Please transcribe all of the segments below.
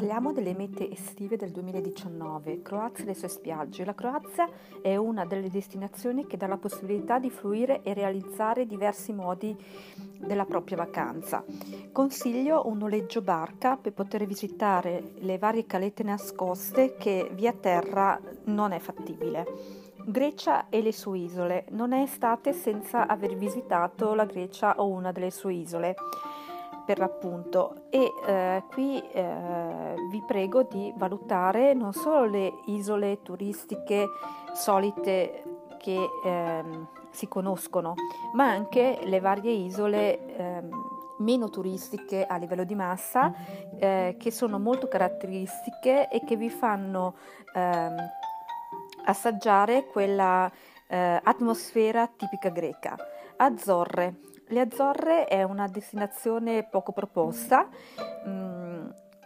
Parliamo delle mete estive del 2019, Croazia e le sue spiagge. La Croazia è una delle destinazioni che dà la possibilità di fruire e realizzare diversi modi della propria vacanza. Consiglio un noleggio barca per poter visitare le varie calette nascoste che via terra non è fattibile. Grecia e le sue isole. Non è estate senza aver visitato la Grecia o una delle sue isole per l'appunto e eh, qui eh, vi prego di valutare non solo le isole turistiche solite che ehm, si conoscono, ma anche le varie isole ehm, meno turistiche a livello di massa eh, che sono molto caratteristiche e che vi fanno ehm, assaggiare quella eh, atmosfera tipica greca. Azzorre, le Azzorre è una destinazione poco proposta mh, mm,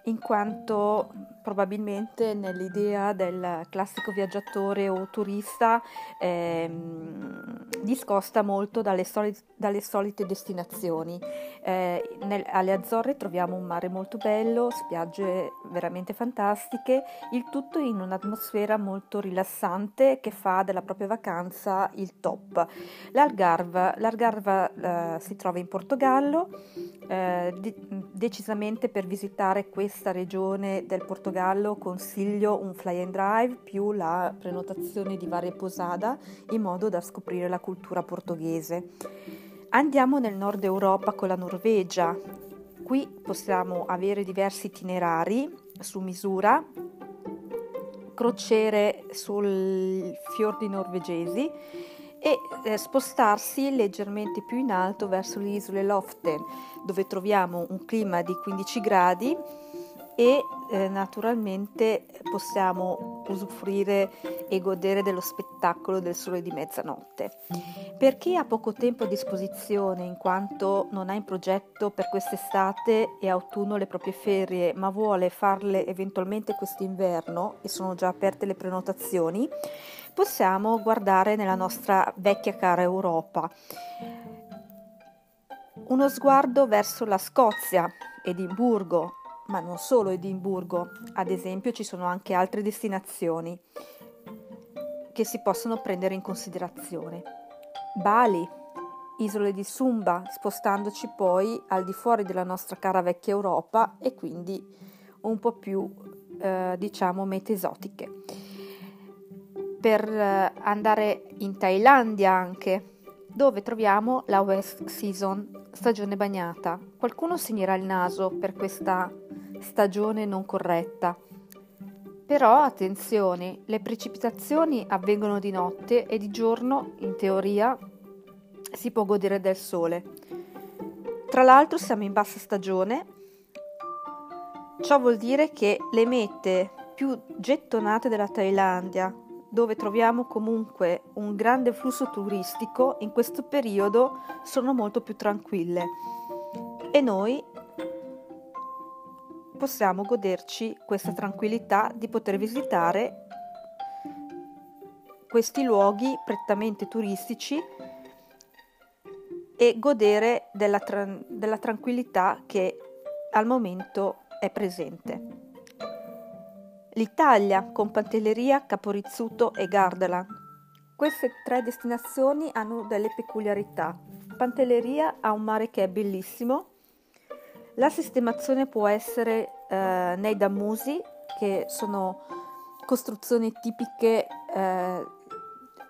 in quanto probabilmente nell'idea del classico viaggiatore o turista ehm, discosta molto dalle, soli- dalle solite destinazioni. Eh, nel, alle Azzorre troviamo un mare molto bello, spiagge veramente fantastiche, il tutto in un'atmosfera molto rilassante che fa della propria vacanza il top. L'Algarve, L'Algarve eh, si trova in Portogallo, eh, de- decisamente per visitare questa regione del Portogallo consiglio un fly and drive più la prenotazione di varie posada in modo da scoprire la cultura portoghese. Andiamo nel nord Europa con la Norvegia. Qui possiamo avere diversi itinerari su misura, crociere sul fiordi norvegesi e eh, spostarsi leggermente più in alto verso le isole Loften, dove troviamo un clima di 15 gradi e eh, naturalmente possiamo usufruire e godere dello spettacolo del sole di mezzanotte. Per chi ha poco tempo a disposizione in quanto non ha in progetto per quest'estate e autunno le proprie ferie ma vuole farle eventualmente quest'inverno e sono già aperte le prenotazioni, possiamo guardare nella nostra vecchia cara Europa. Uno sguardo verso la Scozia, Edimburgo, ma non solo Edimburgo, ad esempio ci sono anche altre destinazioni che si possono prendere in considerazione. Bali, isole di Sumba, spostandoci poi al di fuori della nostra cara vecchia Europa e quindi un po' più eh, diciamo mete esotiche. Per eh, andare in Thailandia anche, dove troviamo la West Season, stagione bagnata. Qualcuno segnerà il naso per questa stagione non corretta. Però attenzione, le precipitazioni avvengono di notte e di giorno, in teoria, si può godere del sole. Tra l'altro siamo in bassa stagione, ciò vuol dire che le mete più gettonate della Thailandia, dove troviamo comunque un grande flusso turistico, in questo periodo sono molto più tranquille. E noi possiamo goderci questa tranquillità di poter visitare questi luoghi prettamente turistici e godere della, tra- della tranquillità che al momento è presente l'Italia con Pantelleria, Caporizzuto e Gardaland. Queste tre destinazioni hanno delle peculiarità. Pantelleria ha un mare che è bellissimo, la sistemazione può essere eh, nei dammusi, che sono costruzioni tipiche eh,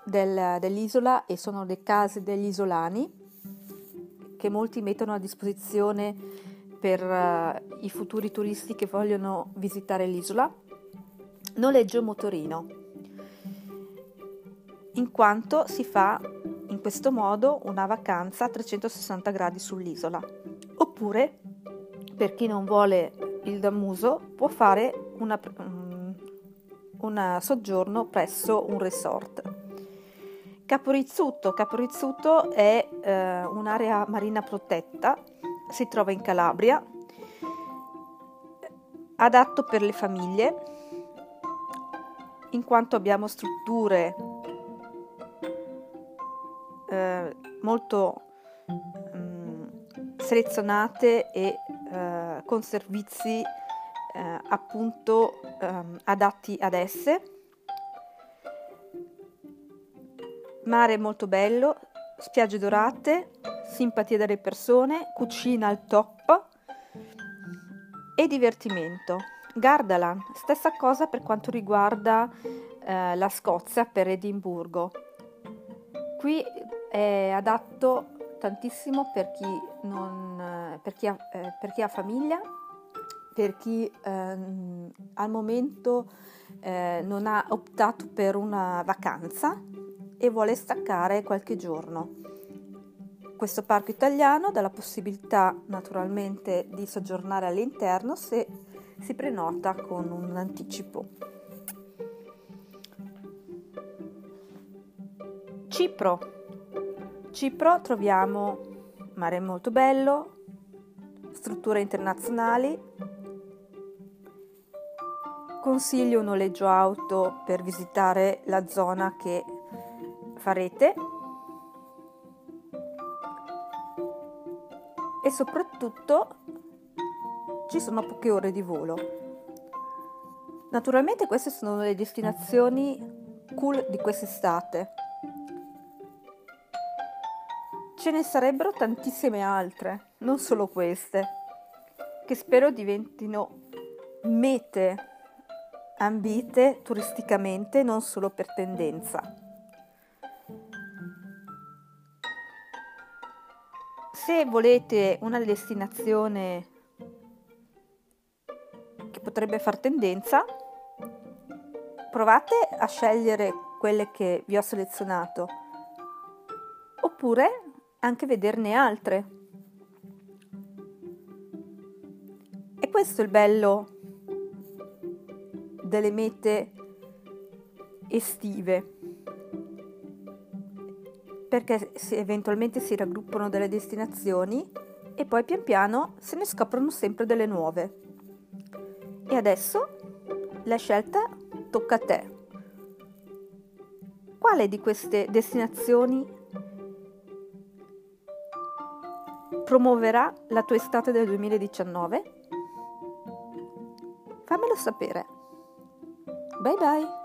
del, dell'isola e sono le case degli isolani che molti mettono a disposizione per uh, i futuri turisti che vogliono visitare l'isola noleggio motorino, in quanto si fa in questo modo una vacanza a 360 gradi sull'isola. Oppure, per chi non vuole il dammuso, può fare un soggiorno presso un resort. Caporizzuto. Caporizzuto è eh, un'area marina protetta, si trova in Calabria, adatto per le famiglie in quanto abbiamo strutture eh, molto mh, mm, selezionate e eh, con servizi eh, appunto ehm, adatti ad esse. Mare molto bello, spiagge dorate, simpatia delle persone, cucina al top e divertimento. Gardaland, stessa cosa per quanto riguarda eh, la Scozia per Edimburgo. Qui è adatto tantissimo per chi, non, per chi, ha, eh, per chi ha, famiglia, per chi ehm, al momento eh, non ha optato per una vacanza e vuole staccare qualche giorno. Questo parco italiano dà la possibilità naturalmente di soggiornare all'interno se si prenota con un anticipo. Cipro. Cipro troviamo mare molto bello, strutture internazionali. Consiglio un noleggio auto per visitare la zona che farete e soprattutto ci sono poche ore di volo. Naturalmente queste sono le destinazioni cool di quest'estate. Ce ne sarebbero tantissime altre, non solo queste, che spero diventino mete ambite turisticamente, non solo per tendenza. Se volete una destinazione potrebbe far tendenza, provate a scegliere quelle che vi ho selezionato, oppure anche vederne altre. E questo è il bello delle mete estive, perché se eventualmente si raggruppano delle destinazioni e poi pian piano se ne scoprono sempre delle nuove. E adesso la scelta tocca a te. Quale di queste destinazioni promuoverà la tua estate del 2019? Fammelo sapere. Bye bye!